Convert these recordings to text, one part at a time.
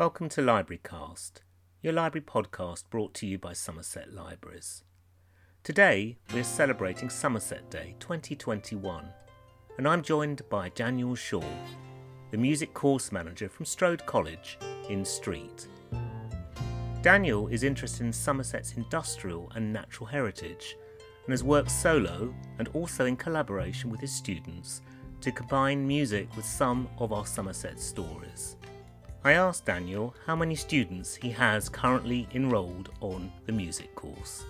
Welcome to LibraryCast, your library podcast brought to you by Somerset Libraries. Today we're celebrating Somerset Day 2021, and I'm joined by Daniel Shaw, the music course manager from Strode College in Street. Daniel is interested in Somerset's industrial and natural heritage and has worked solo and also in collaboration with his students to combine music with some of our Somerset stories. I asked Daniel how many students he has currently enrolled on the music course.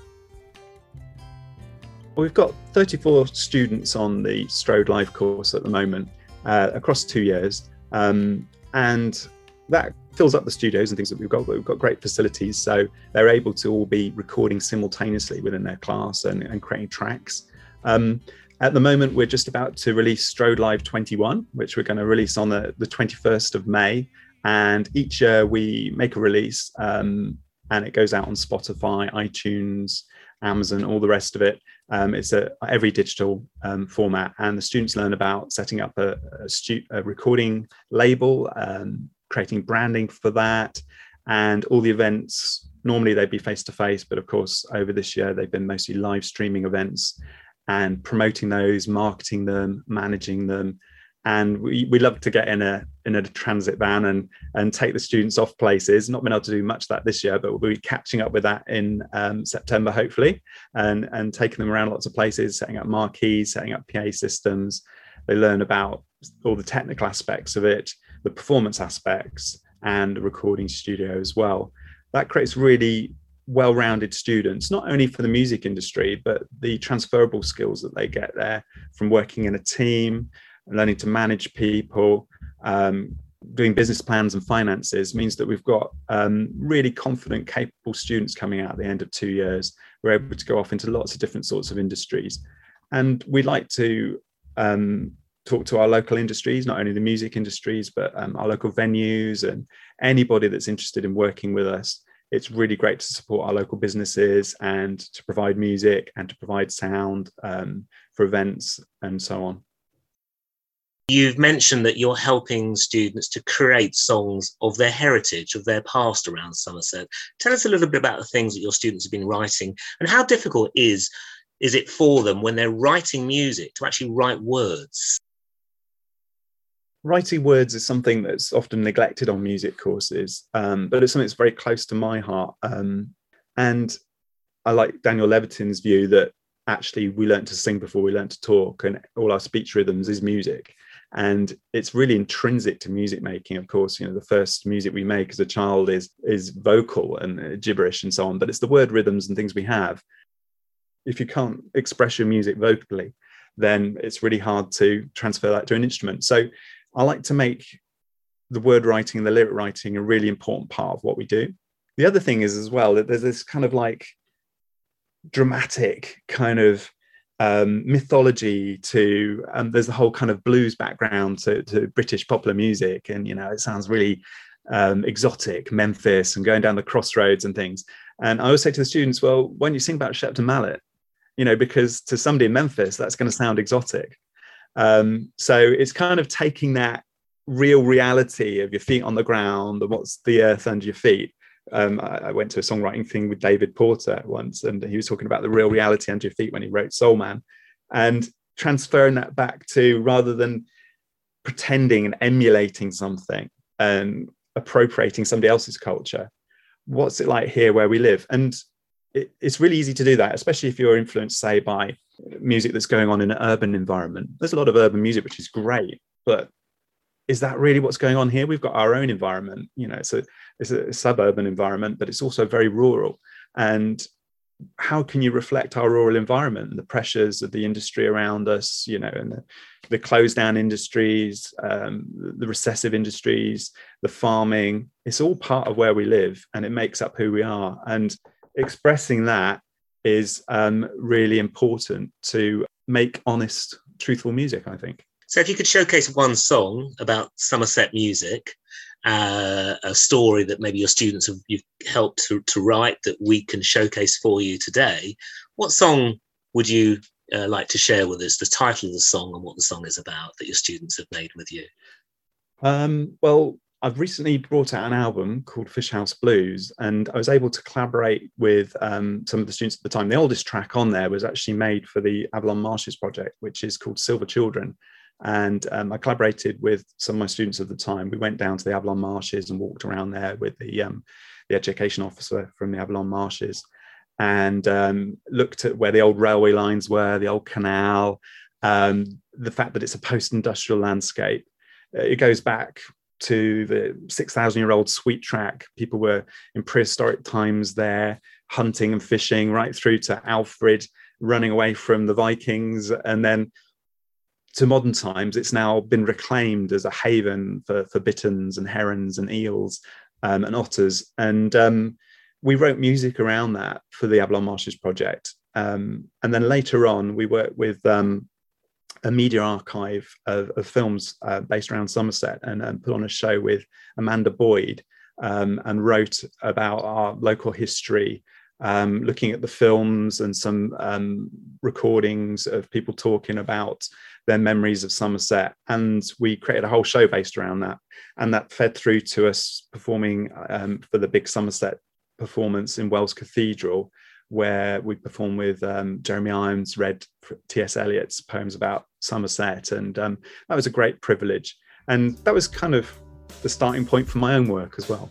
We've got 34 students on the Strode Live course at the moment uh, across two years. Um, and that fills up the studios and things that we've got. We've got great facilities, so they're able to all be recording simultaneously within their class and, and creating tracks. Um, at the moment, we're just about to release Strode Live 21, which we're going to release on the, the 21st of May. And each year we make a release um, and it goes out on Spotify, iTunes, Amazon, all the rest of it. Um, it's a every digital um, format, and the students learn about setting up a, a, stu- a recording label, um, creating branding for that, and all the events. Normally they'd be face to face, but of course over this year they've been mostly live streaming events and promoting those, marketing them, managing them, and we, we love to get in a in a transit van and and take the students off places. Not been able to do much that this year but we'll be catching up with that in um, september hopefully and and taking them around lots of places setting up marquees setting up pa systems. They learn about all the technical aspects of it the performance aspects and the recording studio as well. That creates really well-rounded students not only for the music industry but the transferable skills that they get there from working in a team learning to manage people, um, doing business plans and finances means that we've got um, really confident, capable students coming out at the end of two years. We're able to go off into lots of different sorts of industries. And we like to um, talk to our local industries, not only the music industries, but um, our local venues and anybody that's interested in working with us. It's really great to support our local businesses and to provide music and to provide sound um, for events and so on. You've mentioned that you're helping students to create songs of their heritage, of their past around Somerset. Tell us a little bit about the things that your students have been writing and how difficult is is it for them when they're writing music to actually write words? Writing words is something that's often neglected on music courses, um, but it's something that's very close to my heart. Um, and I like Daniel Levitin's view that actually we learn to sing before we learn to talk, and all our speech rhythms is music and it's really intrinsic to music making of course. You know the first music we make as a child is is vocal and uh, gibberish and so on but it's the word rhythms and things we have. If you can't express your music vocally then it's really hard to transfer that to an instrument. So i like to make the word writing and the lyric writing a really important part of what we do. The other thing is as well that there's this kind of like dramatic kind of um, mythology to um, there's the whole kind of blues background to, to, British popular music, and you know it sounds really um, exotic, Memphis, and going down the crossroads and things. And I always say to the students, well, when you sing about Shepton Mallet? You know, because to somebody in Memphis, that's going to sound exotic. Um, so it's kind of taking that real reality of your feet on the ground and what's the earth under your feet um, I, I, went to a songwriting thing with David Porter once, and he was talking about the real reality under your feet when he wrote Soul Man, and transferring that back to rather than pretending and emulating something and appropriating somebody else's culture. What's it like here where we live? And it, it's really easy to do that, especially if you're influenced, say, by music that's going on in an urban environment. There's a lot of urban music, which is great, but is that really what's going on here? We've got our own environment. You know, it's a, it's a suburban environment, but it's also very rural. And how can you reflect our rural environment and the pressures of the industry around us, you know, and the, the closed down industries, um, the recessive industries, the farming? It's all part of where we live and it makes up who we are. And expressing that is um, really important to make honest, truthful music, I think. So, if you could showcase one song about Somerset music, uh, a story that maybe your students have you've helped to, to write that we can showcase for you today, what song would you uh, like to share with us? The title of the song and what the song is about that your students have made with you. Um, well, I've recently brought out an album called Fish House Blues, and I was able to collaborate with um, some of the students at the time. The oldest track on there was actually made for the Avalon Marshes project, which is called Silver Children. And um, I collaborated with some of my students at the time. We went down to the Avalon Marshes and walked around there with the, um, the education officer from the Avalon Marshes and um, looked at where the old railway lines were, the old canal, um, the fact that it's a post industrial landscape. It goes back to the 6,000 year old sweet track. People were in prehistoric times there, hunting and fishing, right through to Alfred running away from the Vikings. And then to modern times, it's now been reclaimed as a haven for, for bitterns and herons and eels um, and otters. And um, we wrote music around that for the Avalon Marshes project. Um, and then later on, we worked with um, a media archive of, of films uh, based around Somerset and, and, put on a show with Amanda Boyd um, and wrote about our local history, um, looking at the films and some um, recordings of people talking about their memories of Somerset. And we created a whole show based around that. And that fed through to us performing um, for the big Somerset performance in Wells Cathedral where we performed with um, Jeremy Irons, read T.S. Eliot's poems about Somerset, and um, that was a great privilege. And that was kind of the starting point for my own work as well.